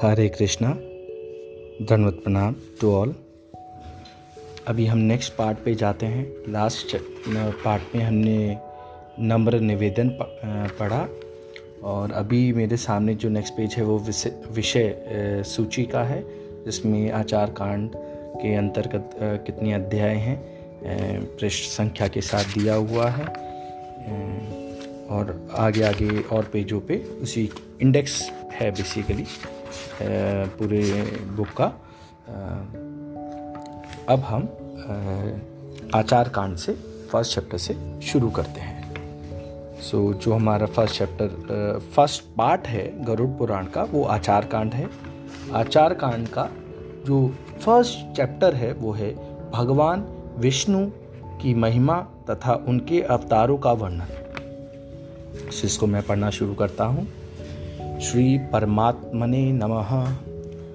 हरे कृष्णा धन्यवाद प्रणाम to all अभी हम नेक्स्ट पार्ट पे जाते हैं लास्ट पार्ट में हमने नम्र निवेदन पढ़ा और अभी मेरे सामने जो नेक्स्ट पेज है वो विषय सूची का है, जिसमें आचार कांड के अंतर्गत कितने अध्याय हैं पृष्ठ संख्या के साथ दिया हुआ है और आगे आगे और पेजों पे उसी इंडेक्स है बेसिकली पूरे बुक का। अब हम आचार कांड से फ़र्स्ट चैप्टर से शुरू करते हैं। सो so, जो हमारा फ़र्स्ट चैप्टर फ़र्स्ट पार्ट है गरुड़ पुराण का वो आचार कांड है। आचार कांड का जो फ़र्स्ट चैप्टर है वो है भगवान विष्णु की महिमा तथा उनके अवतारों का वर्णन। इसको मैं पढ़ना शुरू करता हूँ। श्री परमात्मने नमः।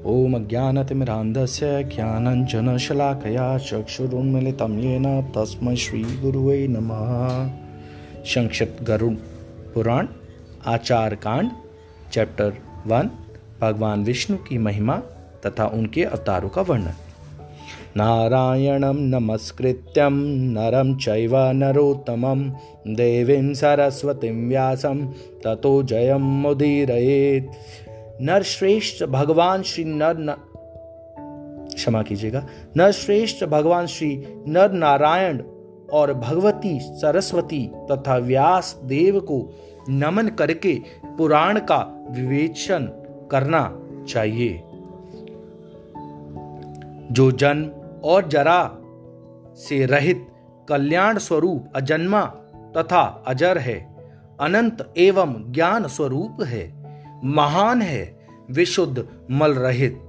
ॐ ज्ञानतिमिरान्धस्य ज्ञानञ्जनशलाकया चक्षुरुन्मिलितं येन तस्मै श्रीगुरुवे नमः। संक्षिप्त गरुण पुराण आचार कांड चैप्टर वन, भगवान विष्णु की महिमा तथा उनके अवतारों का वर्णन। नारायणं नमस्कृत्यं नरं चैव नरोत्तमं देवीं सरस्वतीं व्यासं ततो जयं मुदीरयेत्। नरश्रेष्ठ भगवान श्री नर न... क्षमा कीजिएगा। नर श्रेष्ठ भगवान श्री नर नारायण और भगवती सरस्वती तथा व्यास देव को नमन करके पुराण का विवेचन करना चाहिए। जो जन्म और जरा से रहित कल्याण स्वरूप अजन्मा तथा अजर है। अनंत एवं ज्ञान स्वरूप है। महान है, विशुद्ध, मल रहित।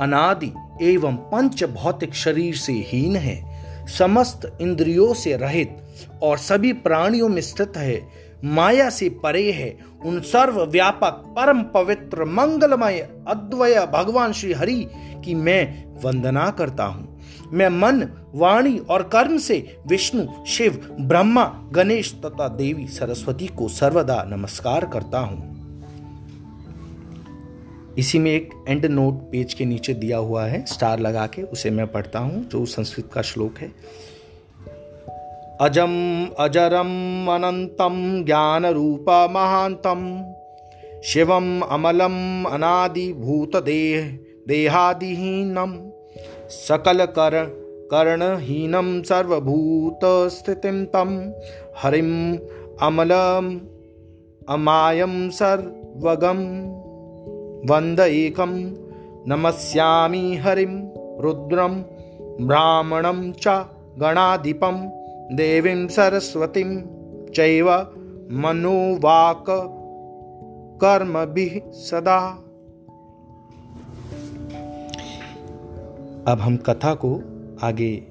अनादि एवं पंच भौतिक शरीर से हीन है। समस्त इंद्रियों से रहित और सभी प्राणियों में स्थित है। माया से परे है। उन सर्व व्यापक परम पवित्र, मंगलमय, अद्वय भगवान श्री हरि की मैं वंदना करता हूँ। मैं मन, वाणी और कर्म से विष्णु, शिव, ब्रह्मा, गणेश तथा देवी सरस्वती को सर्वदा नमस्कार करता हूँ। इसी में एक एंड नोट पेज के नीचे दिया हुआ है स्टार लगा के, उसे मैं पढ़ता हूँ, जो संस्कृत का श्लोक है। अजम, अजरम, अनंतम ज्ञान रूप महांतम, शिवम, अमलम अनादि भूत देह, देहादिहीनम सकल कर, कर्णहीनं सर्वभूतस्थितिं तं हरिम् अमलम् अमायं सर्वगं। वन्द एकं, नमस्यामि हरिं, रुद्रं, ब्राह्मणं च गणाधिपं, देवीं सरस्वतीं चैव मनोवाककर्मभिः सदा। अब हम कथा को आगे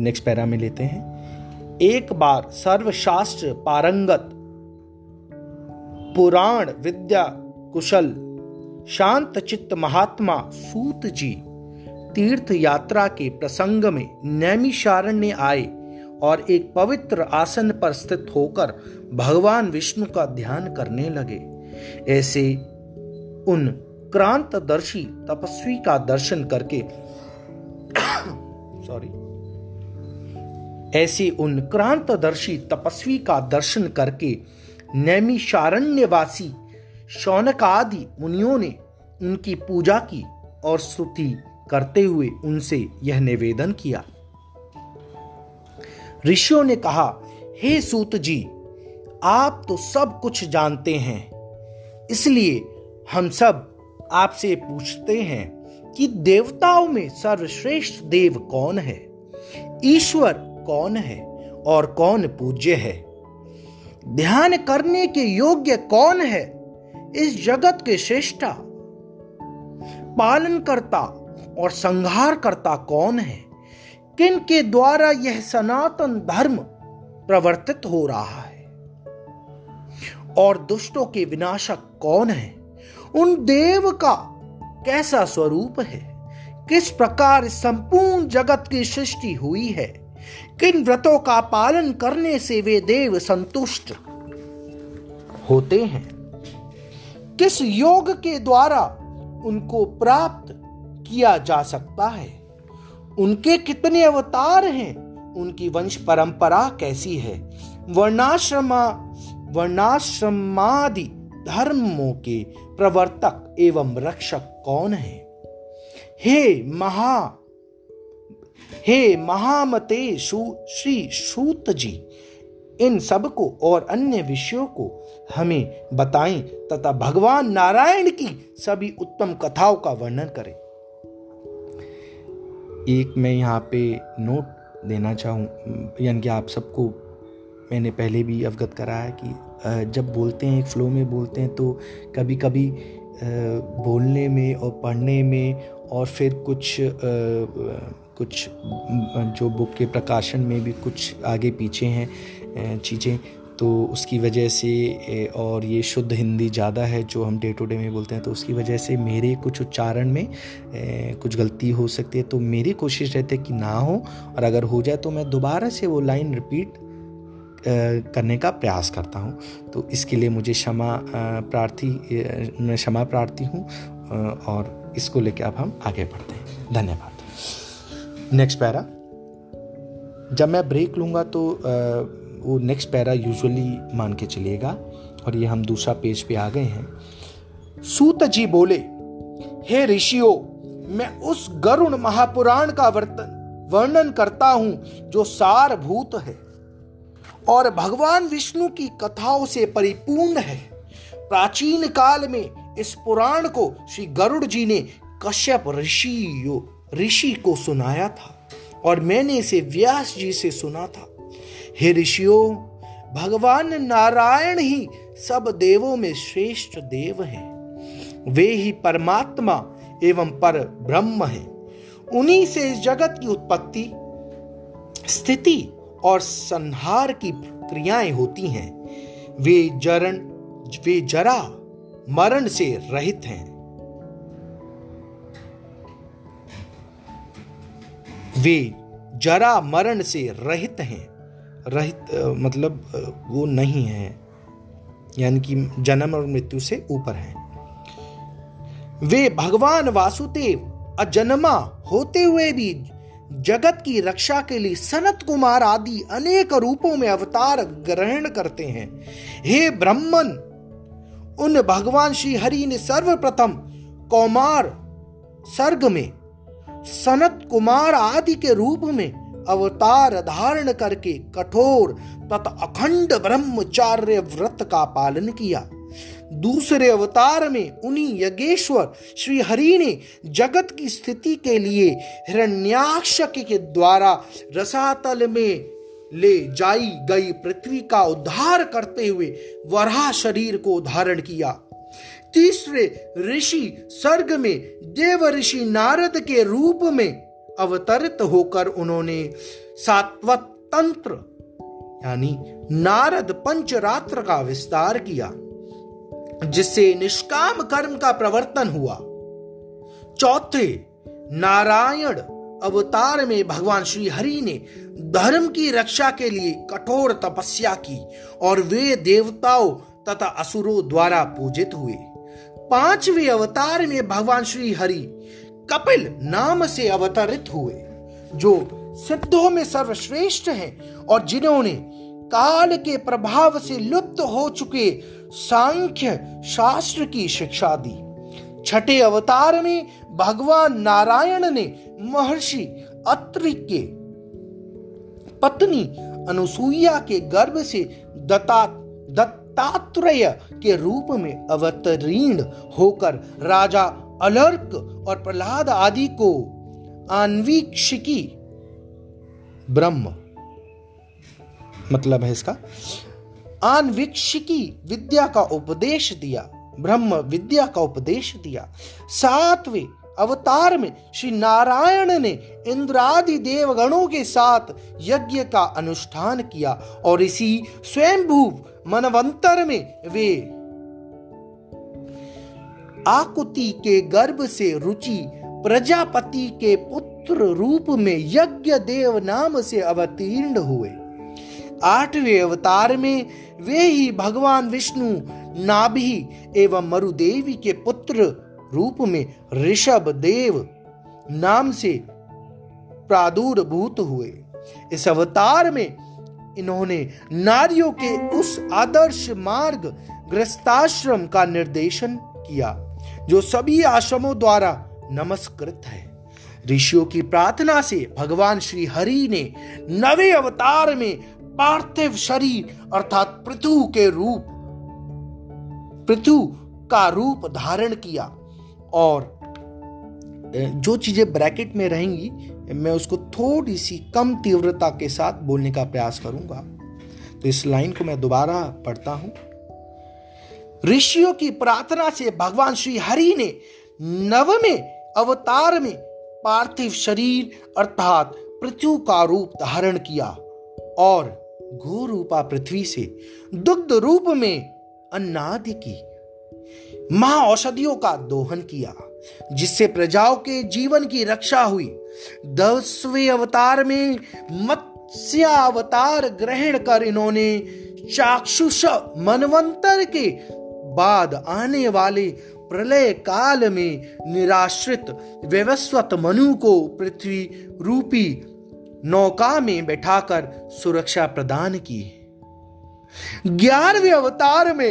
नेक्स्ट पैरा में लेते हैं। एक बार सर्वशास्त्र पारंगत, पुराण विद्या कुशल, शांत चित्त महात्मा सूत जी तीर्थ यात्रा के प्रसंग में नैमिषारण्य आए और एक पवित्र आसन पर स्थित होकर भगवान विष्णु का ध्यान करने लगे। ऐसे उन क्रांतदर्शी तपस्वी का दर्शन करके सॉरी ऐसे उन क्रांतदर्शी तपस्वी का दर्शन करके नैमिषारण्यवासी शौनक आदि मुनियों ने उनकी पूजा की और स्तुति करते हुए उनसे यह निवेदन किया। ऋषियों ने कहा, हे सूत जी, आप तो सब कुछ जानते हैं, इसलिए हम सब आपसे पूछते हैं कि देवताओं में सर्वश्रेष्ठ देव कौन है? ईश्वर कौन है और कौन पूज्य है? ध्यान करने के योग्य कौन है इस जगत के श्रेष्ठा? पालन करता और संहार करता कौन है? किन के द्वारा यह सनातन धर्म प्रवर्तित हो रहा है? और दुष्टों के विनाशक कौन है? उन देव का कैसा स्वरूप है? किस प्रकार संपूर्ण जगत की सृष्टि हुई है? किन व्रतों का पालन करने से वे देव संतुष्ट होते हैं? किस योग के द्वारा उनको प्राप्त किया जा सकता है? उनके कितने अवतार हैं? उनकी वंश परंपरा कैसी है? वर्णाश्रमा, वर्णाश्रमादि धर्मों के प्रवर्तक एवं रक्षक कौन है? हे महा, हे महामते श्री सूत जी, इन सबको और अन्य विषयों को हमें बताएँ तथा भगवान नारायण की सभी उत्तम कथाओं का वर्णन करें। एक मैं यहाँ पे नोट देना चाहूँ, यानी कि आप सबको मैंने पहले भी अवगत कराया कि जब बोलते हैं, एक फ्लो में बोलते हैं तो कभी कभी बोलने में और पढ़ने में और फिर कुछ कुछ जो बुक के प्रकाशन में भी कुछ आगे पीछे हैं चीज़ें तो उसकी वजह से और ये शुद्ध हिंदी ज़्यादा है, जो हम डे टू डे में बोलते हैं तो उसकी वजह से मेरे कुछ उच्चारण में कुछ गलती हो सकती है तो मेरी कोशिश रहती है कि ना हो, और अगर हो जाए तो मैं दोबारा से वो लाइन रिपीट करने का प्रयास करता हूँ। तो इसके लिए मुझे क्षमा प्रार्थी मैं क्षमा प्रार्थी हूँ और इसको लेकर अब हम आगे बढ़ते हैं। धन्यवाद। Next para. जब मैं ब्रेक लूँगा तो वो नेक्स्ट पैरा यूजुअली मान के चलिएगा, और ये हम दूसरा पेज पे आ गए हैं। सूत जी बोले, हे ऋषियों, मैं उस गरुण महापुराण का वर्तन, वर्णन करता हूँ जो सारभूत है। और भगवान विष्णु की कथाओं से परिपूर्ण है। प्राचीन काल में इस पुराण को श्री गरुड़ जी ने कश्यप ऋषि ऋषि को सुनाया था और मैंने इसे व्यास जी से सुना था। हे ऋषियों, भगवान नारायण ही सब देवों में श्रेष्ठ देव हैं। वे ही परमात्मा एवं पर ब्रह्म हैं। उन्हीं से इस जगत की उत्पत्ति, स्थिति और संहार की क्रियाएँ होती हैं, वे जरण, वे जरा मरण से रहित हैं। वे जरा मरण से रहित हैं, रहित मतलब वो नहीं है, यानी कि जन्म और मृत्यु से ऊपर है। वे भगवान वासुदेव अजन्मा होते हुए भी जगत की रक्षा के लिए सनत कुमार आदि अनेक रूपों में अवतार ग्रहण करते हैं। हे ब्रह्मन उन भगवान श्री हरि ने सर्वप्रथम कौमार सर्ग में सनत कुमार आदि के रूप में अवतार धारण करके कठोर तथा अखंड ब्रह्मचार्य व्रत का पालन किया। दूसरे अवतार में उन्हीं यज्ञेश्वर श्री हरि ने जगत की स्थिति के लिए हिरण्याक्ष के द्वारा रसातल में ले जाई गई पृथ्वी का उद्धार करते हुए वरा शरीर को धारण किया। तीसरे ऋषि सर्ग में देव ऋषि नारद के रूप में अवतरित होकर उन्होंने सात्वत तंत्र यानी नारद पंचरात्र का विस्तार किया। जिससे निष्काम कर्म का प्रवर्तन हुआ। चौथे, नारायण अवतार में भगवान श्री हरि ने धर्म की रक्षा के लिए कठोर तपस्या की और वे देवताओं तथा असुरों द्वारा पूजित हुए। पाँचवें अवतार में भगवान श्री हरि कपिल नाम से अवतरित हुए, जो सिद्धों में सर्वश्रेष्ठ हैं और जिन्होंने काल के प्रभाव से लुप्त हो चुके सांख्य शास्त्र की शिक्षा दी। छठे अवतार में भगवान नारायण ने महर्षि अत्रि के पत्नी अनुसुईया के गर्भ से दत्ता दत्तात्रेय के रूप में अवतरीण होकर राजा अलर्क और प्रहलाद आदि को आन्वीक्षिकी ब्रह्म मतलब है इसका आन्वीक्षिकी विद्या का उपदेश दिया, ब्रह्म विद्या का उपदेश दिया। सातवें अवतार में श्री नारायण ने इंद्रादि देवगणों के साथ यज्ञ का अनुष्ठान किया और इसी स्वयंभू मनवंतर में वे आकुति के गर्भ से रुचि, प्रजापति के पुत्र रूप में यज्ञ देव नाम से अवतीर्ण हुए। आठवें अवतार में वे ही भगवान विष्णु, नाभि एवं मरुदेवी के पुत्र रूप में ऋषभ देव नाम से प्रादुर्भूत हुए। इस अवतार में इन्होंने नारियों के उस आदर्श मार्ग ग्रस्ताश्रम का निर्देशन किया, जो सभी आश्रमों द्वारा नमस्कृत है। ऋषियों की प्रार्थना से भगवान श्री हरि ने नवे अवतार में पार्थिव शरीर, अर्थात पृथु के रूप। पृथु का रूप धारण किया और जो चीज़ें ब्रैकेट में रहेंगी, मैं उसको थोड़ी सी कम तीव्रता के साथ बोलने का प्रयास करूँगा। तो इस लाइन को मैं दोबारा पढ़ता हूँ। ऋषियों की प्रार्थना से भगवान श्री हरि ने नवमे अवतार में पार्थिव शरीर, अर्थात पृथ्वी का रूप धारण किया और घो रूपा पृथ्वी से दुग्ध रूप में अन्नादि की। महा औषधियों का दोहन किया, जिससे प्रजाओं के जीवन की रक्षा हुई। दसवें अवतार में मत्स्य अवतार ग्रहण कर इन्होंने चाक्षुष मनवंतर के बाद आने वाले प्रलय काल में निराश्रित व्यवस्वत मनु को पृथ्वी रूपी नौका में बैठाकर सुरक्षा प्रदान की। ग्यारहवें अवतार में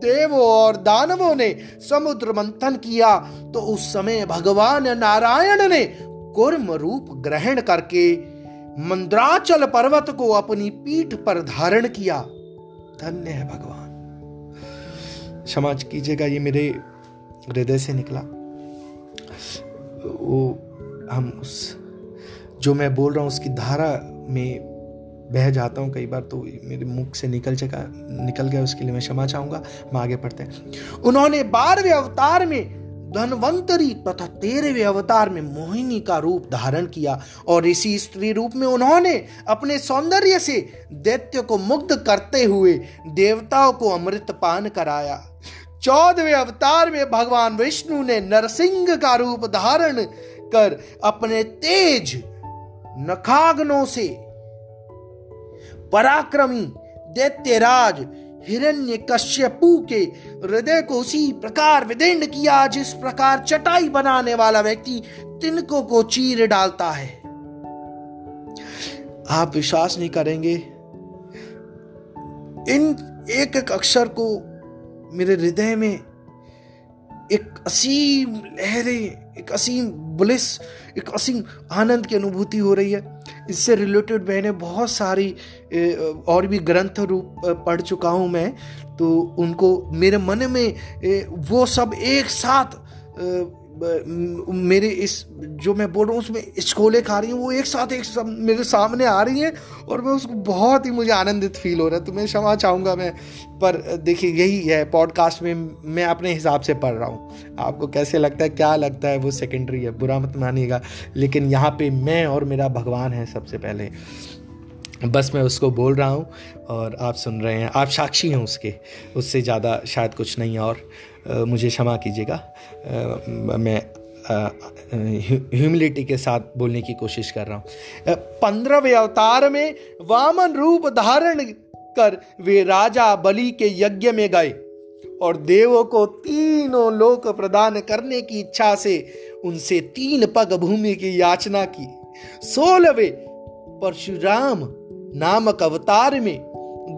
देवों और दानवों ने समुद्र मंथन किया तो उस समय भगवान नारायण ने कुर्म रूप ग्रहण करके मंद्राचल पर्वत को अपनी पीठ पर धारण किया। धन्य है भगवान। क्षमा कीजिएगा, ये मेरे हृदय से निकला। वो हम उस जो मैं बोल रहा हूँ, उसकी धारा में बह जाता हूँ कई बार तो मेरे मुख से निकल चुका, निकल गया, उसके लिए मैं क्षमा चाहूँगा। हम आगे पढ़ते हैं। उन्होंने बारहवें अवतार में धनवंतरी तथा तेरहवें अवतार में मोहिनी का रूप धारण किया और इसी स्त्री रूप में उन्होंने अपने सौंदर्य से दैत्य को मुग्ध करते हुए देवताओं को अमृत पान कराया। चौदहवें अवतार में भगवान विष्णु ने नरसिंह का रूप धारण कर अपने तेज नखाग्नों से। पराक्रमी दैत्यराज हिरण्य कश्यपु के हृदय को उसी प्रकार विदीर्ण किया जिस प्रकार चटाई बनाने वाला व्यक्ति तिनकों को चीर डालता है। आप विश्वास नहीं करेंगे, इन एक एक अक्षर को मेरे हृदय में एक असीम लहरें, एक असीम बुलिस एक असीम आनंद की अनुभूति हो रही है। इससे रिलेटेड मैंने बहुत सारी और भी ग्रंथ रूप पढ़ चुका हूँ मैं। तो उनको मेरे मन में वो सब एक साथ मेरे इस, जो मैं बोल रहा हूँ, उसमें स्कोले खा रही हूँ, वो एक साथ एक सब मेरे सामने आ रही हैं और मैं उसको बहुत ही मुझे आनंदित फील हो रहा है। तो मैं क्षमा चाहूँगा मैं, पर देखिए, यही है पॉडकास्ट में मैं अपने हिसाब से पढ़ रहा हूँ। आपको कैसे लगता है, क्या लगता है, वो सेकेंडरी है, बुरा मत मानिएगा। लेकिन यहाँ पे मैं और मेरा भगवान है सबसे पहले। बस मैं उसको बोल रहा हूँ और आप सुन रहे हैं, आप साक्षी हैं उसके, उससे ज़्यादा शायद कुछ नहीं और। मुझे क्षमा कीजिएगा। मैं ह्यूमिलिटी के साथ बोलने की कोशिश कर रहा हूँ। पंद्रहवें अवतार में वामन रूप धारण कर वे राजा बलि के यज्ञ में गए और देवों को तीनों लोक प्रदान करने की इच्छा से उनसे तीन पग भूमि की याचना की। सोलहवें परशुराम नामक अवतार में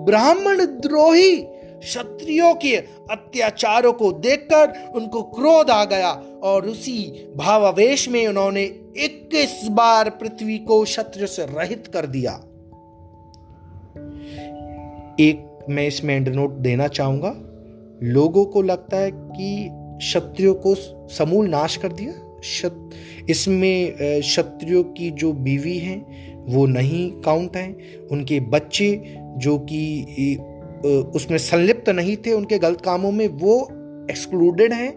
ब्राह्मण द्रोही क्षत्रियों के अत्याचारों को देखकर उनको क्रोध आ गया और उसी भावावेश में उन्होंने 21 बार पृथ्वी को क्षत्रिय से रहित कर दिया। एक, मैं इसमें एंड नोट देना चाहूँगा। लोगों को लगता है कि क्षत्रियो को समूल नाश कर दिया। इसमें क्षत्रियो की जो बीवी हैं, वो नहीं काउंट हैं। उनके बच्चे, जो कि उसमें संलिप्त नहीं थे उनके गलत कामों में, वो एक्सक्लूडेड हैं।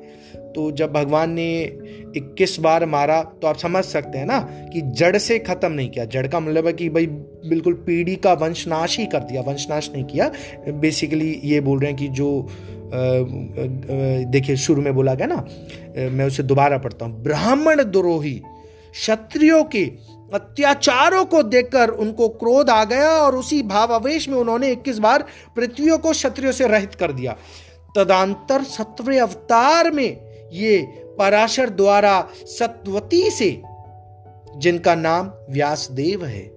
तो जब भगवान ने 21 बार मारा तो आप समझ सकते हैं ना कि जड़ से खत्म नहीं किया। जड़ का मतलब है कि भाई बिल्कुल पीढ़ी का वंशनाश ही कर दिया, वंशनाश नहीं किया। बेसिकली ये बोल रहे हैं कि जो देखिए शुरू में बोला गया ना मैं उसे दोबारा पढ़ता हूँ। ब्राह्मण द्रोही, क्षत्रियो के अत्याचारों को देखकर उनको क्रोध आ गया और उसी भावावेश में उन्होंने 21 बार पृथ्वी को क्षत्रियो से रहित कर दिया। तदांतर सत्रह अवतार में ये पराशर द्वारा सत्वती से, जिनका नाम व्यासदेव है,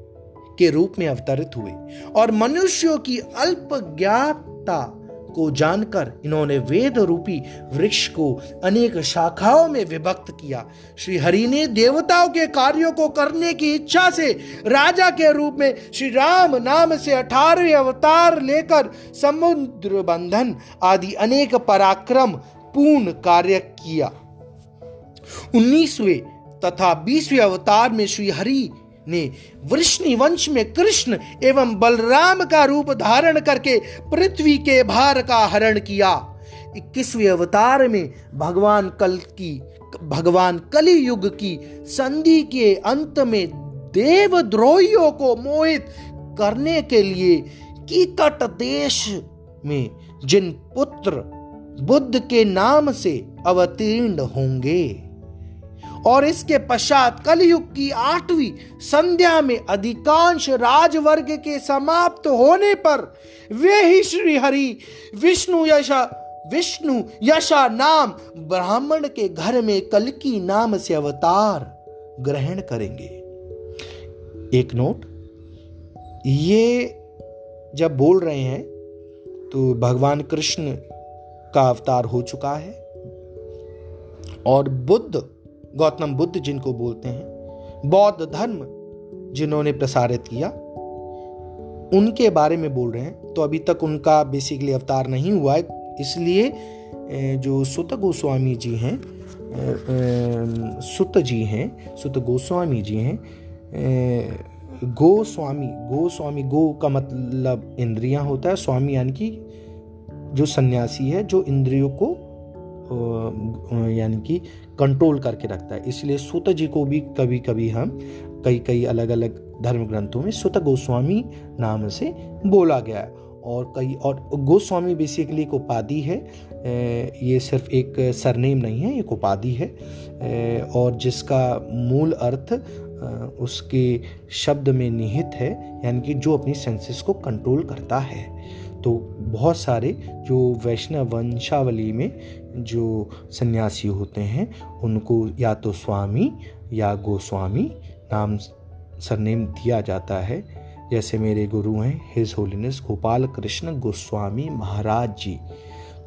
के रूप में अवतरित हुए। और मनुष्यों की अल्प ज्ञाता को जानकर इन्होंने वेद रूपी वृक्ष को अनेक शाखाओं में विभक्त किया। श्री हरि ने देवताओं के कार्यों को करने की इच्छा से राजा के रूप में श्री राम नाम से अठारह अवतार लेकर समुद्र बंधन आदि अनेक पराक्रम पूर्ण कार्य किया। उन्नीसवें तथा बीसवें अवतार में श्री हरि ने, वृष्णि वंश में कृष्ण एवं बलराम का रूप धारण करके पृथ्वी के भार का हरण किया। इक्कीसवें अवतार में भगवान कल की, भगवान कली युग की संधि के अंत में देवद्रोहियों को मोहित करने के लिए कीकट देश में जिन पुत्र बुद्ध के नाम से अवतीर्ण होंगे। और इसके पश्चात कलयुग की आठवीं संध्या में अधिकांश राजवर्ग के समाप्त होने पर वे ही श्री हरि विष्णु यशा विष्णु यशा नाम ब्राह्मण के घर में कलकी नाम से अवतार ग्रहण करेंगे। एक नोट, ये जब बोल रहे हैं तो भगवान कृष्ण का अवतार हो चुका है और बुद्ध गौतम बुद्ध जिनको बोलते हैं, बौद्ध धर्म जिन्होंने प्रसारित किया, उनके बारे में बोल रहे हैं। तो अभी तक उनका बेसिकली अवतार नहीं हुआ है, इसलिए जो सुत गोस्वामी जी हैं सुत जी हैं, सुत गोस्वामी जी हैं गोस्वामी गोस्वामी गो का मतलब इंद्रियाँ होता है, स्वामी यानी कि जो सन्यासी है, जो इंद्रियों को यानी कि कंट्रोल करके रखता है। इसलिए सुत जी को भी कभी कभी हम कई कई अलग अलग धर्म ग्रंथों में सुत गोस्वामी नाम से बोला गया है। और कई और गोस्वामी बेसिकली एक उपाधि है। ये सिर्फ़ एक सरनेम नहीं है, एक उपाधि है। और जिसका मूल अर्थ उसके शब्द में निहित है, यानी कि जो अपनी सेंसेस को कंट्रोल करता है। तो बहुत सारे जो वैष्णव वंशावली में जो सन्यासी होते हैं, उनको या तो स्वामी या गोस्वामी नाम सरनेम दिया जाता है। जैसे मेरे गुरु हैं, हिज होलीनेस गोपाल कृष्ण गोस्वामी महाराज जी।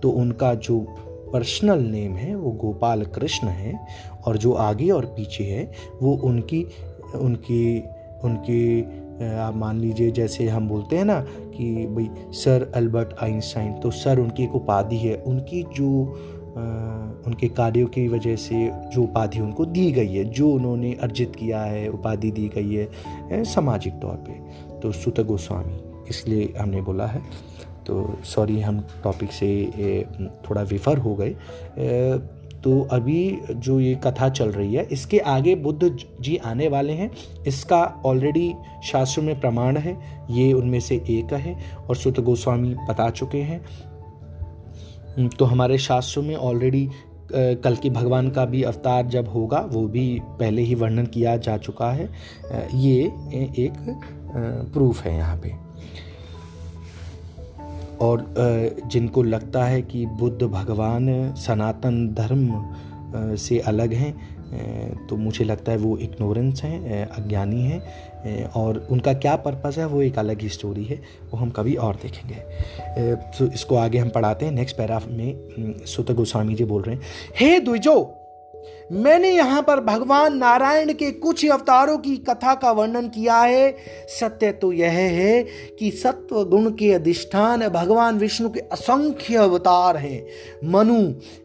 तो उनका जो पर्सनल नेम है, वो गोपाल कृष्ण है और जो आगे और पीछे है, वो उनकी उनकी उनकी आप मान लीजिए जैसे हम बोलते हैं ना कि भाई सर अल्बर्ट आइंस्टाइन तो सर उनकी एक उपाधि है। उनकी जो आ, उनके कार्यों की वजह से जो उपाधि उनको दी गई है जो उन्होंने अर्जित किया है उपाधि दी गई है सामाजिक तौर पे। तो सुत गोस्वामी इसलिए हमने बोला है। तो सॉरी हम टॉपिक से थोड़ा विफर हो गए। तो अभी जो ये कथा चल रही है, इसके आगे बुद्ध जी आने वाले हैं। इसका ऑलरेडी शास्त्र में प्रमाण है, ये उनमें से एक है और सुत गोस्वामी बता चुके हैं। तो हमारे शास्त्रों में ऑलरेडी कल की भगवान का भी अवतार जब होगा, वो भी पहले ही वर्णन किया जा चुका है। ये एक प्रूफ है यहाँ पे। और जिनको लगता है कि बुद्ध भगवान सनातन धर्म से अलग हैं तो मुझे लगता है वो इग्नोरेंस हैं अज्ञानी हैं और उनका क्या पर्पज़ है वो एक अलग ही स्टोरी है, वो हम कभी और देखेंगे। तो इसको आगे हम पढ़ाते हैं, नेक्स्ट पैराफ में सुत गोस्वामी जी बोल रहे हैं, हे द्विजो मैंने यहाँ पर भगवान नारायण के कुछ अवतारों की कथा का वर्णन किया है। सत्य तो यह है कि सत्व गुण के अधिष्ठान भगवान विष्णु के असंख्य अवतार हैं। मनु,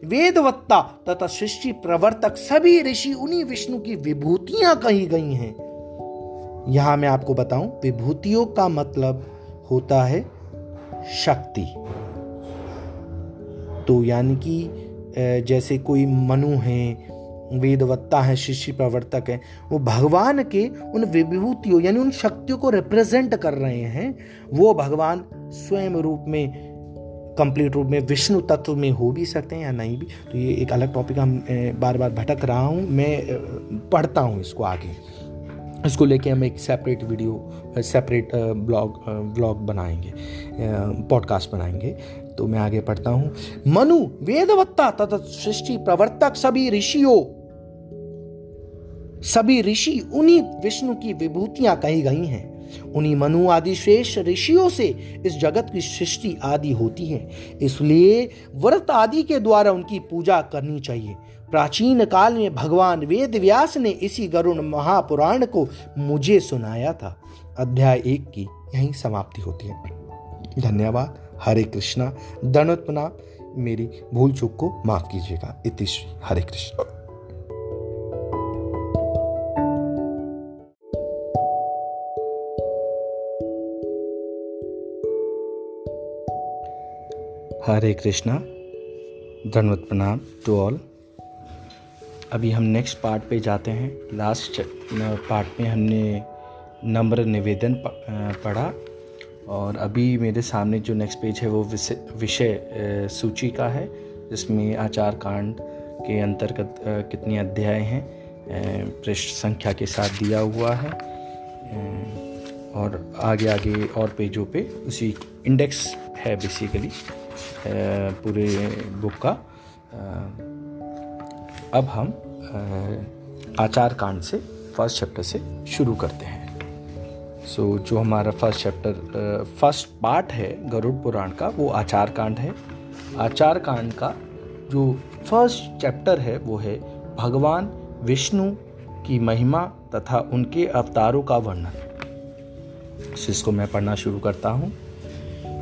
वेदवत्ता तथा सृष्टि प्रवर्तक सभी ऋषि उन्हीं विष्णु की विभूतियाँ कही गई हैं। यहाँ मैं आपको बताऊँ, विभूतियों का मतलब होता है शक्ति। तो यानी कि जैसे कोई मनु है वेदवत्ता है, शिष्य प्रवर्तक है, वो भगवान के उन विभूतियों, यानी उन शक्तियों को रिप्रेजेंट कर रहे हैं, वो भगवान स्वयं रूप में कंप्लीट रूप में, विष्णु तत्व में हो भी सकते हैं या नहीं भी। तो ये एक अलग टॉपिक हम बार बार भटक रहा हूँ, मैं पढ़ता हूँ इसको आगे। इसको लेके हम एक separate video separate blog blog बनाएँगे पॉडकास्ट बनाएँगे। तो मैं आगे पढ़ता हूँ। मनु, वेदवत्ता तथा सृष्टि प्रवर्तक सभी ऋषियों सभी ऋषि उन्हीं विष्णु की विभूतियाँ कही गई हैं। उन्हीं मनु आदि श्रेष्ठ ऋषियों से इस जगत की सृष्टि आदि होती है। इसलिए व्रत आदि के द्वारा उनकी पूजा करनी चाहिए। प्राचीन काल में भगवान वेद व्यास ने इसी गरुण महापुराण को मुझे सुनाया था। अध्याय एक की यही समाप्ति होती है। धन्यवाद। हरे कृष्णा। दंडवत मेरी भूल चूक को माफ़ कीजिएगा। इतिश्री हरे कृष्ण। हरे कृष्णा धन्यवाद प्रणाम टू ऑल अभी हम नेक्स्ट पार्ट पे जाते हैं। लास्ट पार्ट में हमने नम्र निवेदन पढ़ा और अभी मेरे सामने जो नेक्स्ट पेज है वो विषय सूची का है, जिसमें आचार कांड के अंतर्गत कितने अध्याय हैं पृष्ठ संख्या के साथ दिया हुआ है और आगे आगे और पेजों पे उसी इंडेक्स है बेसिकली पूरे बुक का। अब हम आचार कांड से फ़र्स्ट चैप्टर से शुरू करते हैं। सो so, जो हमारा फ़र्स्ट चैप्टर फ़र्स्ट पार्ट है गरुड़ पुराण का वो आचार कांड है। आचार कांड का जो फ़र्स्ट चैप्टर है वो है भगवान विष्णु की महिमा तथा उनके अवतारों का वर्णन। इसको मैं पढ़ना शुरू करता हूँ।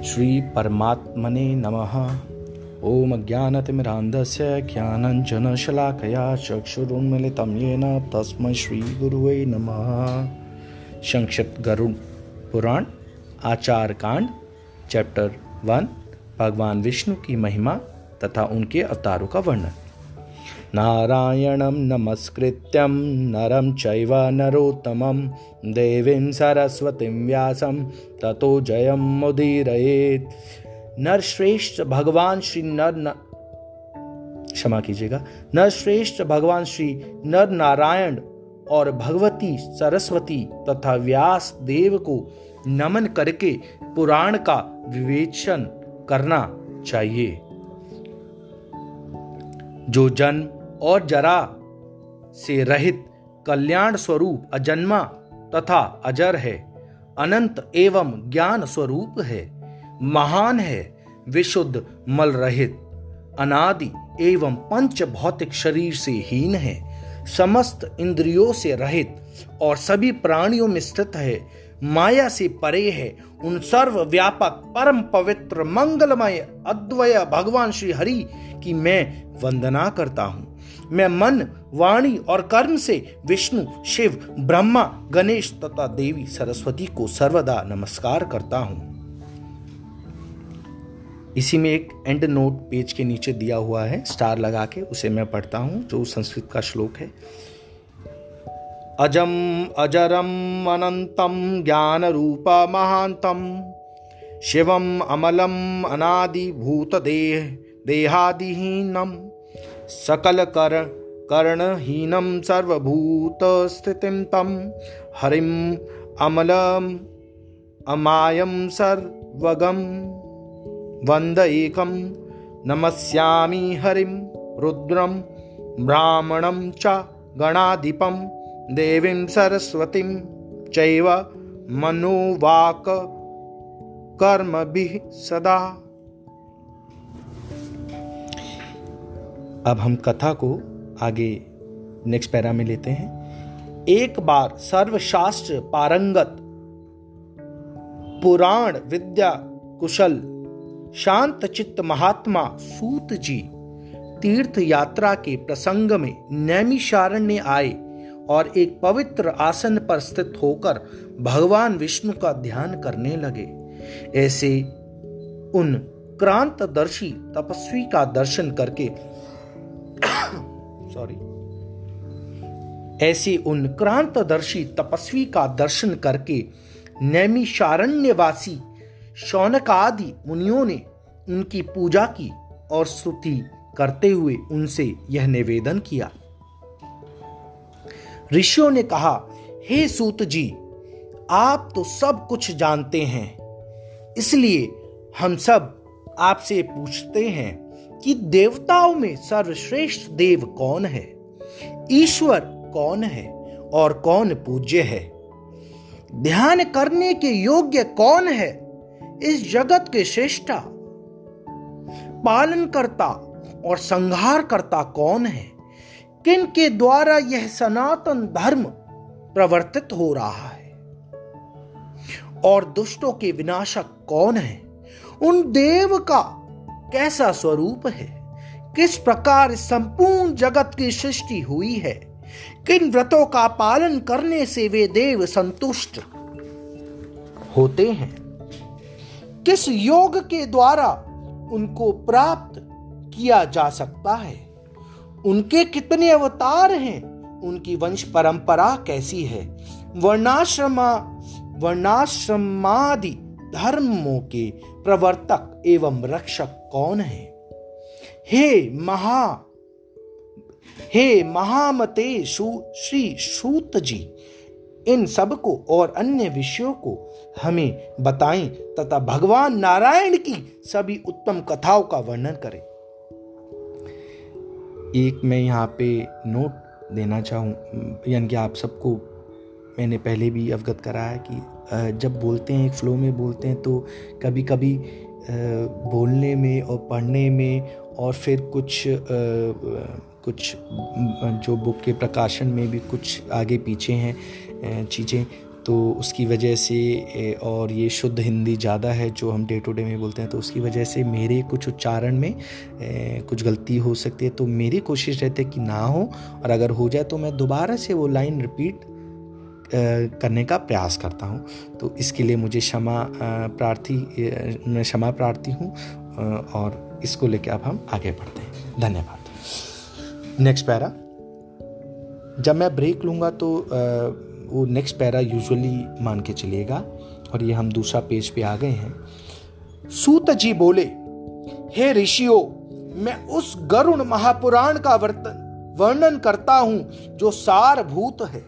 श्री परमात्मने नमः ॐ ज्ञानतिमिरान्धस्य ज्ञानञ्जनशलाकया चक्षुरुन्मिलितं येन तस्मै श्रीगुरुवे नमः। संक्षिप्त गरुड़ पुराण आचार कांड चैप्टर वन, भगवान विष्णु की महिमा तथा उनके अवतारों का वर्णन। नारायणं नमस्कृत्यं नरं चैव नरोत्तमं देवीं सरस्वतीं व्यासं ततो जयं मुदीरयेत्। नर श्रेष्ठ भगवान श्री नर न... क्षमा कीजिएगा। नर श्रेष्ठ भगवान श्री नर नारायण और भगवती सरस्वती तथा व्यास देव को नमन करके पुराण का विवेचन करना चाहिए। जो जन्म और जरा से रहित कल्याण स्वरूप अजन्मा तथा अजर है। अनंत एवं ज्ञान स्वरूप है। महान है। विशुद्ध मल रहित। अनादि एवं पंच भौतिक शरीर से हीन है। समस्त इंद्रियों से रहित और सभी प्राणियों में स्थित है। माया से परे है। उन सर्व व्यापक परम पवित्र, मंगलमय, अद्वय भगवान श्री हरि की मैं वंदना करता हूँ। मैं मन, वाणी और कर्म से विष्णु, शिव, ब्रह्मा, गणेश तथा देवी सरस्वती को सर्वदा नमस्कार करता हूँ। इसी में एक एंड नोट पेज के नीचे दिया हुआ है स्टार लगा के, उसे मैं पढ़ता हूँ, जो संस्कृत का श्लोक है। अजम, अजरम, अनंतम ज्ञान रूप महांतम, शिवम, अमलम अनादि भूत देह, देहादिहीनम सकल कर कर्णहीनम सर्वभूत स्थितिम तम हरिम अमलम अमायम सर्वगम वंद एकम नमस्यामी हरिम रुद्रम ब्राह्मणं च गणाधिपं। देवीं सरस्वतीं चैव मनोवाक सदा। अब हम कथा को आगे नेक्स्ट पैरा में लेते हैं। एक बार सर्वशास्त्र पारंगत, पुराण विद्या कुशल, शांत चित्त महात्मा सूत जी तीर्थ यात्रा के प्रसंग में नैमिषारण्य आए और एक पवित्र आसन पर स्थित होकर भगवान विष्णु का ध्यान करने लगे। ऐसे उन क्रांतदर्शी तपस्वी का दर्शन करके सॉरी ऐसे उन क्रांतदर्शी तपस्वी का दर्शन करके नैमिषारण्यवासी शौनक आदि मुनियों ने उनकी पूजा की और स्तुति करते हुए उनसे यह निवेदन किया। ऋषियों ने कहा, हे सूत जी, आप तो सब कुछ जानते हैं, इसलिए हम सब आपसे पूछते हैं। कि देवताओं में सर्वश्रेष्ठ देव कौन है? ईश्वर कौन है और कौन पूज्य है? ध्यान करने के योग्य कौन है इस जगत के श्रेष्ठा? पालन करता और संहार करता कौन है? किन के द्वारा यह सनातन धर्म प्रवर्तित हो रहा है? और दुष्टों के विनाशक कौन है? उन देव का कैसा स्वरूप है? किस प्रकार संपूर्ण जगत की सृष्टि हुई है? किन व्रतों का पालन करने से वे देव संतुष्ट होते हैं? किस योग के द्वारा उनको प्राप्त किया जा सकता है? उनके कितने अवतार हैं? उनकी वंश परंपरा कैसी है? वर्णाश्रमा, वर्णाश्रमादि धर्मों के प्रवर्तक एवं रक्षक कौन है? हे महा, हे महामते श्री सूत जी, इन सबको और अन्य विषयों को हमें बताएँ तथा भगवान नारायण की सभी उत्तम कथाओं का वर्णन करें। एक मैं यहाँ पे नोट देना चाहूँ, यानी कि आप सबको मैंने पहले भी अवगत कराया कि जब बोलते हैं, एक फ्लो में बोलते हैं तो कभी कभी बोलने में और पढ़ने में और फिर कुछ कुछ जो बुक के प्रकाशन में भी कुछ आगे पीछे हैं चीज़ें तो उसकी वजह से और ये शुद्ध हिंदी ज़्यादा है, जो हम डे टू डे में बोलते हैं तो उसकी वजह से मेरे कुछ उच्चारण में कुछ गलती हो सकती है तो मेरी कोशिश रहती है कि ना हो, और अगर हो जाए तो मैं दोबारा से वो लाइन रिपीट करने का प्रयास करता हूँ। तो इसके लिए मुझे क्षमा प्रार्थी मैं क्षमा प्रार्थी हूँ और इसको लेकर अब हम आगे बढ़ते हैं। धन्यवाद। Next para. जब मैं ब्रेक लूँगा तो वो नेक्स्ट पैरा यूजुअली मान के चलिएगा, और ये हम दूसरा पेज पे आ गए हैं। सूत जी बोले, हे ऋषियों, मैं उस गरुण महापुराण का वर्तन, वर्णन करता हूँ जो सारभूत है।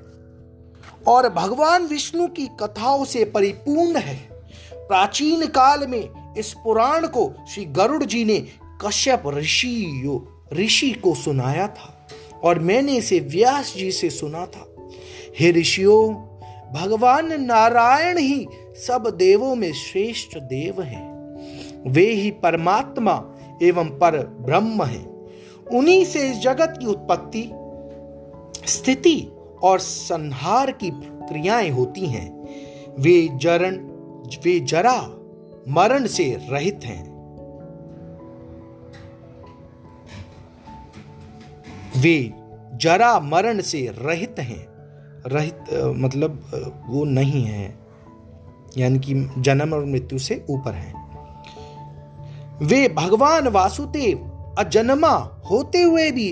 और भगवान विष्णु की कथाओं से परिपूर्ण है। प्राचीन काल में इस पुराण को श्री गरुड़ जी ने कश्यप ऋषि ऋषि को सुनाया था और मैंने इसे व्यास जी से सुना था। हे ऋषियों, भगवान नारायण ही सब देवों में श्रेष्ठ देव हैं। वे ही परमात्मा एवं पर ब्रह्म हैं। उन्हीं से जगत की उत्पत्ति, स्थिति और संहार की क्रियाएँ होती हैं, वे जरण, वे जरा मरण से रहित हैं। वे जरा मरण से रहित हैं, रहित मतलब वो नहीं है, यानी कि जन्म और मृत्यु से ऊपर है। वे भगवान वासुदेव अजन्मा होते हुए भी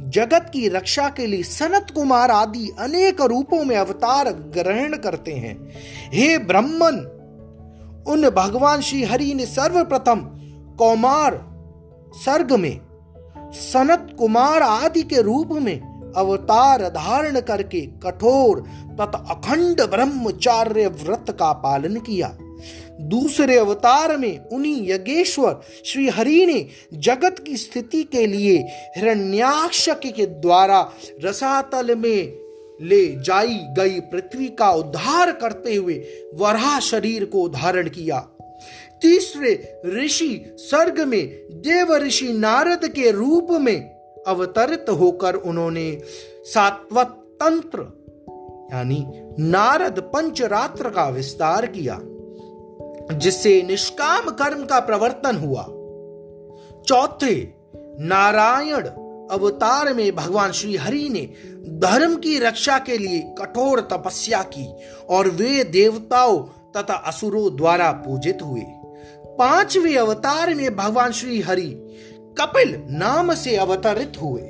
जगत की रक्षा के लिए सनत कुमार आदि अनेक रूपों में अवतार ग्रहण करते हैं। हे ब्रह्मन, उन भगवान श्री हरि ने सर्वप्रथम कौमार सर्ग में सनत कुमार आदि के रूप में अवतार धारण करके कठोर तथा अखंड ब्रह्मचार्य व्रत का पालन किया। दूसरे अवतार में उन्हीं यज्ञेश्वर श्री हरि ने जगत की स्थिति के लिए हिरण्याक्ष के द्वारा रसातल में ले जाई गई पृथ्वी का उद्धार करते हुए वराह शरीर को धारण किया। तीसरे ऋषि सर्ग में देव ऋषि नारद के रूप में अवतरित होकर उन्होंने सात्वत तंत्र यानी नारद पंचरात्र का विस्तार किया। जिससे निष्काम कर्म का प्रवर्तन हुआ। चौथे, नारायण अवतार में भगवान श्री हरि ने धर्म की रक्षा के लिए कठोर तपस्या की और वे देवताओं तथा असुरों द्वारा पूजित हुए। पांचवे अवतार में भगवान श्री हरि कपिल नाम से अवतरित हुए,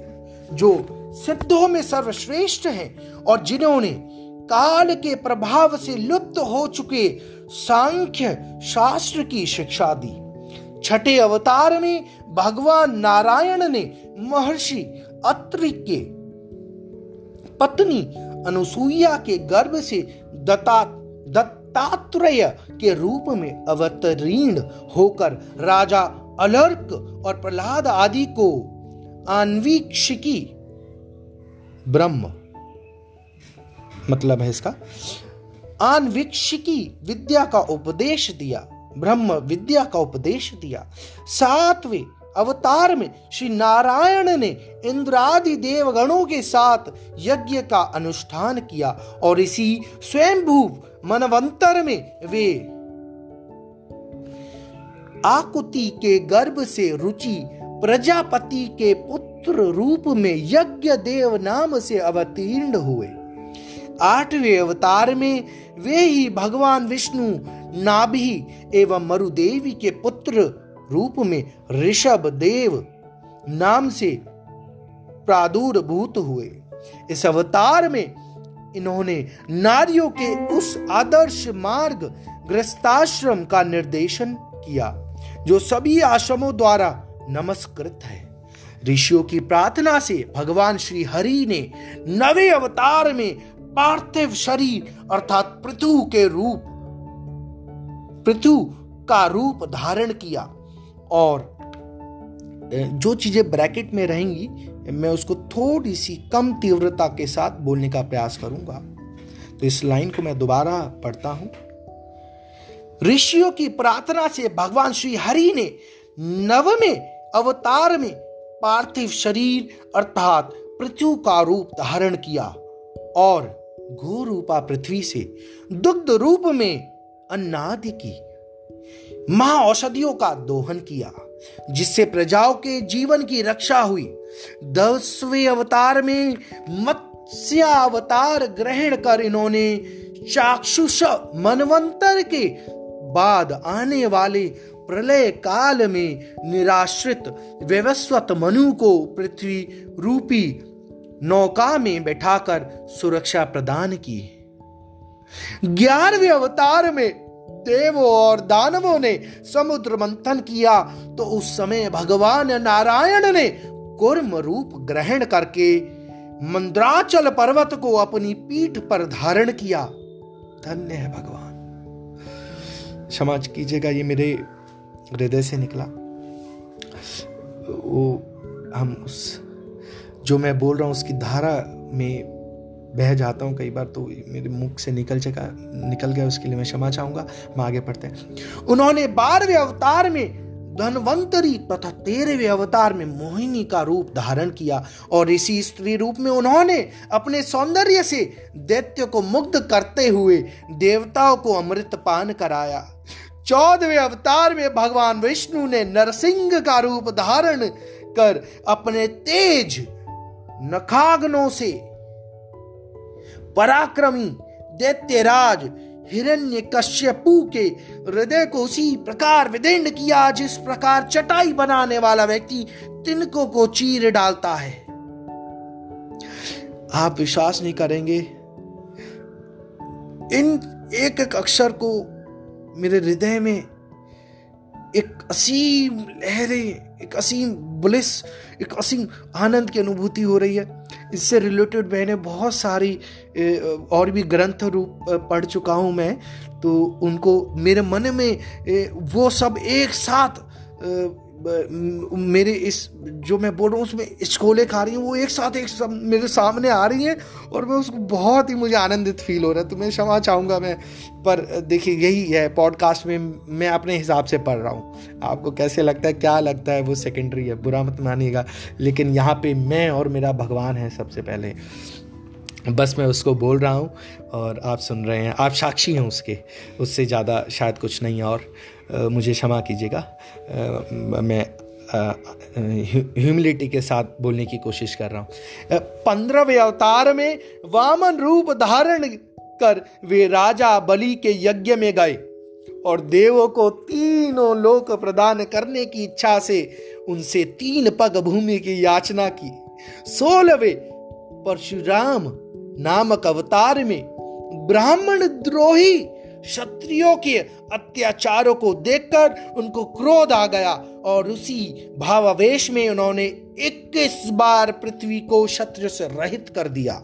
जो सिद्धों में सर्वश्रेष्ठ हैं और जिन्होंने काल के प्रभाव से लुप्त हो चुके सांख्य शास्त्र की शिक्षा दी। छठे अवतार में भगवान नारायण ने महर्षि अत्रि के पत्नी अनुसुईया के गर्भ से दत्ता दत्तात्रेय के रूप में अवतरीण होकर राजा अलर्क और प्रहलाद आदि को आन्वीक्षिकी ब्रह्म मतलब है इसका आन्वीक्षिकी विद्या का उपदेश दिया, ब्रह्म विद्या का उपदेश दिया। सातवें अवतार में श्री नारायण ने इंद्रादि देवगणों के साथ यज्ञ का अनुष्ठान किया और इसी स्वयंभू मनवंतर में वे आकुति के गर्भ से रुचि, प्रजापति के पुत्र रूप में यज्ञ देव नाम से अवतीर्ण हुए। आठवें अवतार में वे ही भगवान विष्णु, नाभि एवं मरुदेवी के पुत्र रूप में ऋषभ देव नाम से प्रादुर्भूत हुए। इस अवतार में इन्होंने नारियों के उस आदर्श मार्ग ग्रस्ताश्रम का निर्देशन किया, जो सभी आश्रमों द्वारा नमस्कृत है। ऋषियों की प्रार्थना से भगवान श्री हरि ने नवे अवतार में पार्थिव शरीर, अर्थात पृथु के रूप, पृथु का रूप धारण किया। और जो चीज़ें ब्रैकेट में रहेंगी, मैं उसको थोड़ी सी कम तीव्रता के साथ बोलने का प्रयास करूँगा। तो इस लाइन को मैं दोबारा पढ़ता हूँ। ऋषियों की प्रार्थना से भगवान श्री हरि ने नवमे अवतार में पार्थिव शरीर, अर्थात पृथ्वी का रूप धारण किया। और घो रूपा पृथ्वी से दुग्ध रूप में अन्नादि की। महाऔषधियों का दोहन किया, जिससे प्रजाओं के जीवन की रक्षा हुई। दसवें अवतार में मत्स्य अवतार ग्रहण कर इन्होंने चाक्षुष मनवंतर के बाद आने वाले प्रलय काल में निराश्रित व्यवस्वत मनु को पृथ्वी रूपी नौका में बैठाकर सुरक्षा प्रदान की। ग्यारहवें अवतार में देवों और दानवों ने समुद्र मंथन किया तो उस समय भगवान नारायण ने कुर्म रूप ग्रहण करके मंद्राचल पर्वत को अपनी पीठ पर धारण किया। धन्य है भगवान। क्षमा कीजिएगा, ये मेरे हृदय से निकला। वो हम उस जो मैं बोल रहा हूँ, उसकी धारा में बह जाता हूँ कई बार तो मेरे मुख से निकल चका, निकल गया, उसके लिए मैं क्षमा चाहूँगा। हम आगे पढ़ते हैं। उन्होंने बारहवें अवतार में धनवंतरी तथा तेरहवें अवतार में मोहिनी का रूप धारण किया और इसी स्त्री रूप में उन्होंने अपने सौंदर्य से दैत्य को मुग्ध करते हुए देवताओं को अमृत पान कराया। चौदहवें अवतार में भगवान विष्णु ने नरसिंह का रूप धारण कर अपने तेज नखाग्नों से। पराक्रमी दैत्यराज हिरण्य कश्यपु के हृदय को उसी प्रकार विदीर्ण किया जिस प्रकार चटाई बनाने वाला व्यक्ति तिनको को चीर डालता है। आप विश्वास नहीं करेंगे, इन एक एक अक्षर को मेरे हृदय में एक असीम लहरें एक असीम ब्लिस एक असीम आनंद की अनुभूति हो रही है। इससे रिलेटेड मैंने बहुत सारी और भी ग्रंथ रूप पढ़ चुका हूँ मैं। तो उनको मेरे मन में वो सब एक साथ मेरे इस, जो मैं बोल रहा हूँ, उसमें स्कोले खा रही हूँ, वो एक साथ, एक सब मेरे सामने आ रही हैं और मैं उसको बहुत ही, मुझे आनंदित फील हो रहा है। तो मैं क्षमा चाहूँगा मैं, पर देखिए, यही है पॉडकास्ट में मैं अपने हिसाब से पढ़ रहा हूँ। आपको कैसे लगता है, क्या लगता है, वो सेकेंडरी है, बुरा मत मानिएगा। लेकिन यहाँ पर मैं और मेरा भगवान है सबसे पहले। बस मैं उसको बोल रहा हूँ और आप सुन रहे हैं, आप साक्षी हैं उसके, उससे ज़्यादा शायद कुछ नहीं और। मुझे क्षमा कीजिएगा। मैं ह्यूमिलिटी के साथ बोलने की कोशिश कर रहा हूँ। पंद्रहवें अवतार में वामन रूप धारण कर वे राजा बलि के यज्ञ में गए और देवों को तीनों लोक प्रदान करने की इच्छा से उनसे तीन पग भूमि की याचना की। सोलहवें परशुराम नामक अवतार में ब्राह्मण द्रोही क्षत्रियों के अत्याचारों को देखकर उनको क्रोध आ गया और उसी भावावेश में उन्होंने 21 बार पृथ्वी को क्षत्रिय से रहित कर दिया।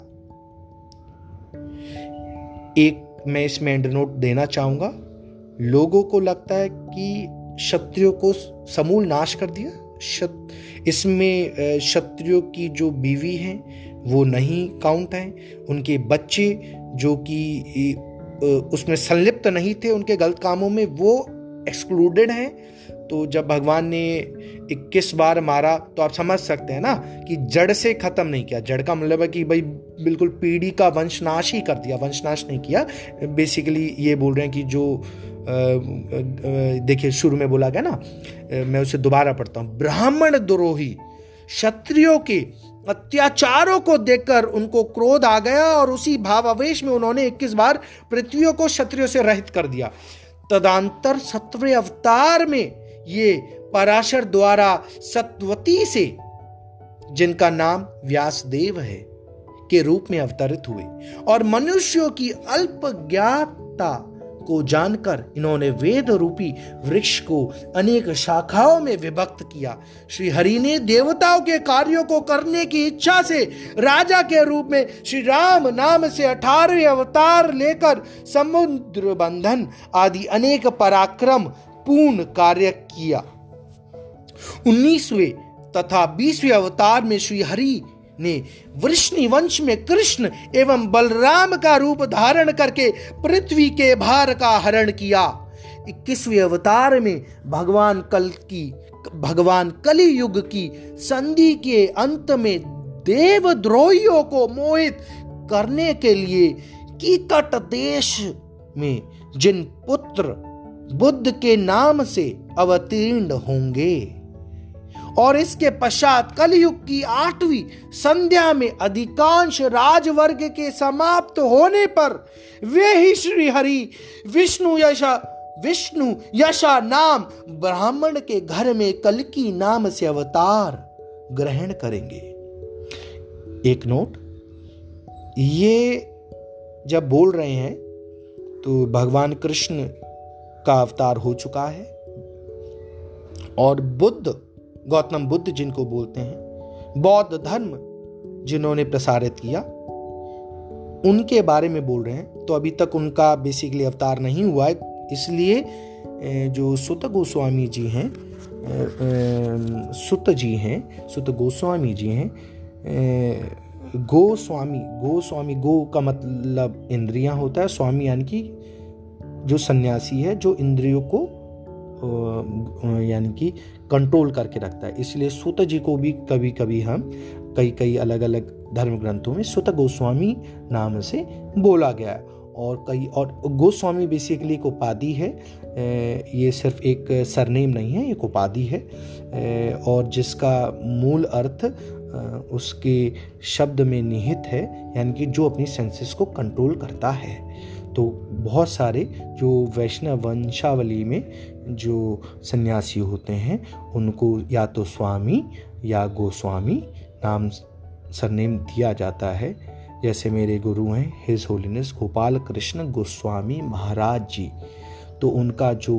एक मैं इसमें एंड नोट देना चाहूँगा। लोगों को लगता है कि क्षत्रियो को समूल नाश कर दिया। इसमें क्षत्रियो की जो बीवी हैं, वो नहीं काउंट हैं। उनके बच्चे, जो कि उसमें संलिप्त नहीं थे उनके गलत कामों में, वो एक्सक्लूडेड हैं। तो जब भगवान ने 21 बार मारा तो आप समझ सकते हैं ना कि जड़ से खत्म नहीं किया। जड़ का मतलब है कि भाई बिल्कुल पीढ़ी का वंशनाश ही कर दिया, वंशनाश नहीं किया। बेसिकली ये बोल रहे हैं कि जो देखिए शुरू में बोला गया ना मैं उसे दोबारा पढ़ता हूँ। ब्राह्मण द्रोही, क्षत्रियो के अत्याचारों को देखकर उनको क्रोध आ गया और उसी भावावेश में उन्होंने 21 बार पृथ्वी को क्षत्रियो से रहित कर दिया। तदांतर सत्व अवतार में ये पराशर द्वारा सत्वती से, जिनका नाम व्यासदेव है, के रूप में अवतरित हुए। और मनुष्यों की अल्प ज्ञाता को जानकर इन्होंने वेद रूपी वृक्ष को अनेक शाखाओं में विभक्त किया। श्री हरि ने देवताओं के कार्यों को करने की इच्छा से राजा के रूप में श्री राम नाम से अठारह अवतार लेकर समुद्र बंधन आदि अनेक पराक्रम पूर्ण कार्य किया। उन्नीसवे तथा बीसवें अवतार में श्री हरि ने वृष्णि वंश में कृष्ण एवं बलराम का रूप धारण करके पृथ्वी के भार का हरण किया। इक्कीसवें अवतार में भगवान कल की, भगवान कली युग की संधि के अंत में देवद्रोहियों को मोहित करने के लिए कीकट देश में जिन पुत्र बुद्ध के नाम से अवतीर्ण होंगे। और इसके पश्चात कलयुग की आठवीं संध्या में अधिकांश राजवर्ग के समाप्त होने पर वे ही श्री हरि विष्णु यशा विष्णु यशा नाम ब्राह्मण के घर में कलकी नाम से अवतार ग्रहण करेंगे। एक नोट, ये जब बोल रहे हैं तो भगवान कृष्ण का अवतार हो चुका है और बुद्ध गौतम बुद्ध जिनको बोलते हैं, बौद्ध धर्म जिन्होंने प्रसारित किया, उनके बारे में बोल रहे हैं। तो अभी तक उनका बेसिकली अवतार नहीं हुआ है, इसलिए जो सुत गोस्वामी जी हैं सुत जी हैं, सुत गोस्वामी जी हैं गोस्वामी गोस्वामी गो का मतलब इंद्रियाँ होता है, स्वामी यानी कि जो सन्यासी है, जो इंद्रियों को यानी कि कंट्रोल करके रखता है। इसलिए सुत जी को भी कभी कभी हम कई कई अलग अलग धर्म ग्रंथों में सुत गोस्वामी नाम से बोला गया है। और कई और गोस्वामी बेसिकली एक उपाधि है। ये सिर्फ़ एक सरनेम नहीं है, एक उपाधि है। और जिसका मूल अर्थ उसके शब्द में निहित है, यानी कि जो अपनी सेंसेस को कंट्रोल करता है। तो बहुत सारे जो वैष्णव वंशावली में जो सन्यासी होते हैं, उनको या तो स्वामी या गोस्वामी नाम सरनेम दिया जाता है। जैसे मेरे गुरु हैं, हिज होलीनेस गोपाल कृष्ण गोस्वामी महाराज जी। तो उनका जो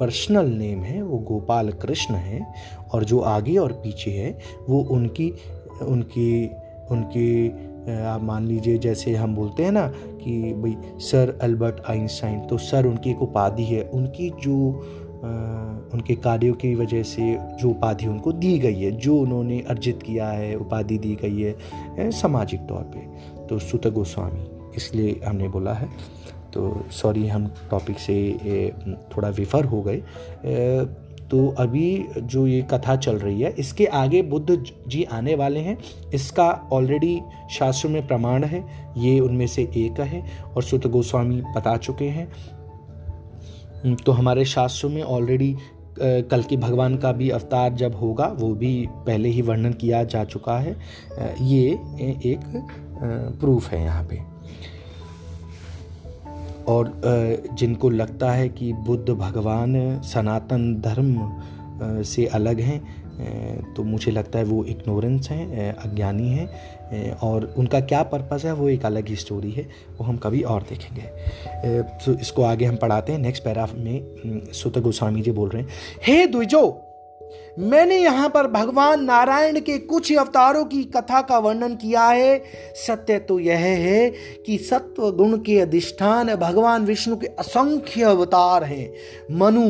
पर्सनल नेम है, वो गोपाल कृष्ण है, और जो आगे और पीछे है, वो उनकी उनकी उनकी आप मान लीजिए, जैसे हम बोलते हैं ना कि, भाई, सर अल्बर्ट आइंस्टाइन तो सर उनकी एक उपाधि है। उनकी जो उनके कार्यों की वजह से जो उपाधि उनको दी गई है, जो उन्होंने अर्जित किया है, उपाधि दी गई है सामाजिक तौर पे। तो सुत गोस्वामी, इसलिए हमने बोला है। तो सॉरी, हम टॉपिक से थोड़ा विफर हो गए। तो अभी जो ये कथा चल रही है, इसके आगे बुद्ध जी आने वाले हैं। इसका ऑलरेडी शास्त्र में प्रमाण है, ये उनमें से एक है, और सुत गोस्वामी बता चुके हैं। तो हमारे शास्त्रों में ऑलरेडी कल के भगवान का भी अवतार जब होगा, वो भी पहले ही वर्णन किया जा चुका है। ये एक प्रूफ है यहाँ पे। और जिनको लगता है कि बुद्ध भगवान सनातन धर्म से अलग हैं तो मुझे लगता है वो इग्नोरेंस हैं अज्ञानी हैं। और उनका क्या पर्पज़ है, वो एक अलग ही स्टोरी है, वो हम कभी और देखेंगे। तो इसको आगे हम पढ़ाते हैं नेक्स्ट पैराफ में सुत गोस्वामी जी बोल रहे हैं, हे द्विजो, मैंने यहाँ पर भगवान नारायण के कुछ अवतारों की कथा का वर्णन किया है। सत्य तो यह है कि सत्व गुण के अधिष्ठान भगवान विष्णु के असंख्य अवतार हैं। मनु,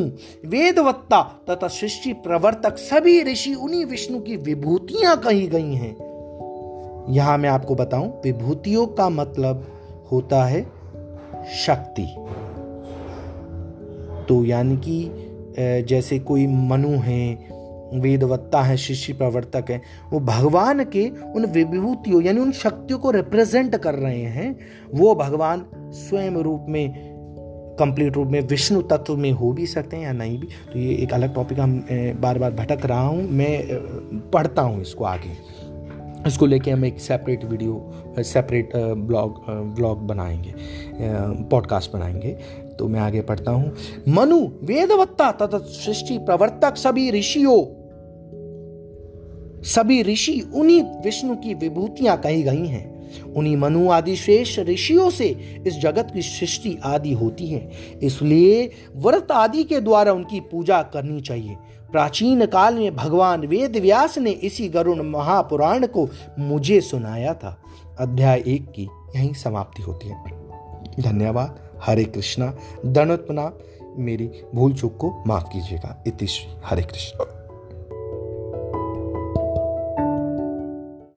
वेदवत्ता तथा सृष्टि प्रवर्तक सभी ऋषि उन्हीं विष्णु की विभूतियाँ कही गई हैं। यहाँ मैं आपको बताऊँ, विभूतियों का मतलब होता है शक्ति। तो यानी कि जैसे कोई मनु है, वेदवत्ता है, शिष्य प्रवर्तक है, वो भगवान के उन विभूतियों, यानी उन शक्तियों को रिप्रेजेंट कर रहे हैं, वो भगवान स्वयं रूप में कंप्लीट रूप में, विष्णु तत्व में हो भी सकते हैं या नहीं भी। तो ये एक अलग टॉपिक हम बार बार भटक रहा हूँ, मैं पढ़ता हूँ इसको आगे। इसको लेके हम एक separate video separate blog blog बनाएँगे पॉडकास्ट बनाएँगे। तो मैं आगे पढ़ता हूँ। मनु, वेदवत्ता तथा सृष्टि प्रवर्तक सभी ऋषियों, सभी ऋषि उन्हीं विष्णु की विभूतियाँ कही गई हैं। उन्हीं मनु आदि श्रेष्ठ ऋषियों से इस जगत की सृष्टि आदि होती है। इसलिए व्रत आदि के द्वारा उनकी पूजा करनी चाहिए। प्राचीन काल में भगवान वेद व्यास ने इसी गरुण महापुराण को मुझे सुनाया था। अध्याय एक की यही समाप्ति होती है। धन्यवाद। हरे कृष्णा। दंडवत मेरी भूल चूक को माफ़ कीजिएगा। इतिश्री हरे कृष्ण।